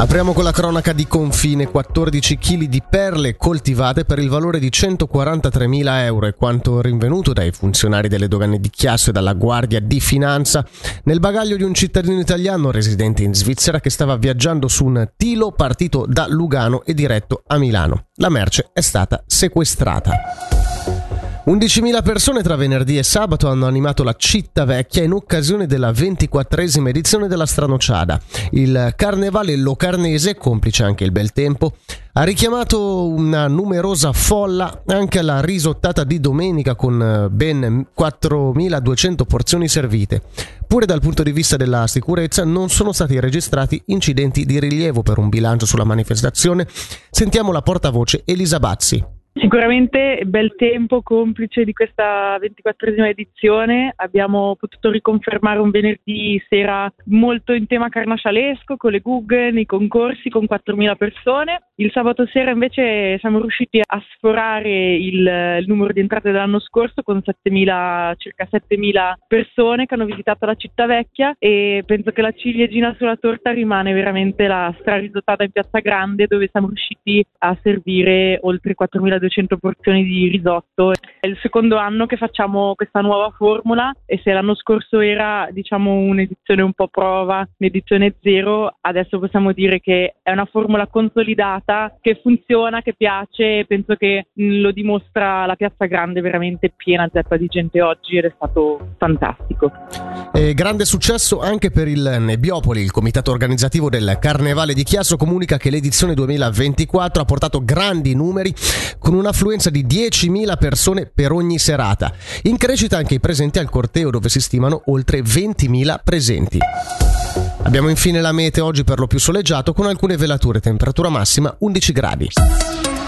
Apriamo con la cronaca di confine, 14 kg di perle coltivate per il valore di 143.000 euro è quanto rinvenuto dai funzionari delle dogane di Chiasso e dalla Guardia di Finanza nel bagaglio di un cittadino italiano residente in Svizzera che stava viaggiando su un tilo partito da Lugano e diretto a Milano. La merce è stata sequestrata. 11.000 persone tra venerdì e sabato hanno animato la città vecchia in occasione della 24esima edizione della Stranociada. Il carnevale locarnese, complice anche il bel tempo, ha richiamato una numerosa folla anche alla risottata di domenica con eh, ben 4.200 porzioni servite. Pure dal punto di vista della sicurezza non sono stati registrati incidenti di rilievo per un bilancio sulla manifestazione. Sentiamo la portavoce Elisa Bazzi. Sicuramente bel tempo complice di questa 24esima edizione, abbiamo potuto riconfermare un venerdì sera molto in tema carnascialesco con le Guggen, i concorsi con 4.000 persone. Il sabato sera invece siamo riusciti a sforare il, il numero di entrate dell'anno scorso con 7.000, circa 7.000 persone che hanno visitato la città vecchia e penso che la ciliegina sulla torta rimane veramente la strarisottata in Piazza Grande dove siamo riusciti a servire oltre 4.200 200 porzioni di risotto. È il secondo anno che facciamo questa nuova formula e se l'anno scorso era diciamo un'edizione un po' prova, un'edizione zero, adesso possiamo dire che è una formula consolidata che funziona, che piace e penso che lo dimostra la Piazza Grande veramente piena zeppa di gente oggi ed è stato fantastico. E grande successo anche per il Nebbiopoli, il comitato organizzativo del Carnevale di Chiasso comunica che l'edizione 2024 ha portato grandi numeri con un'affluenza di 10.000 persone per ogni serata. In crescita anche i presenti al corteo dove si stimano oltre 20.000 presenti. Abbiamo infine la mete oggi per lo più soleggiato con alcune velature, temperatura massima 11 gradi.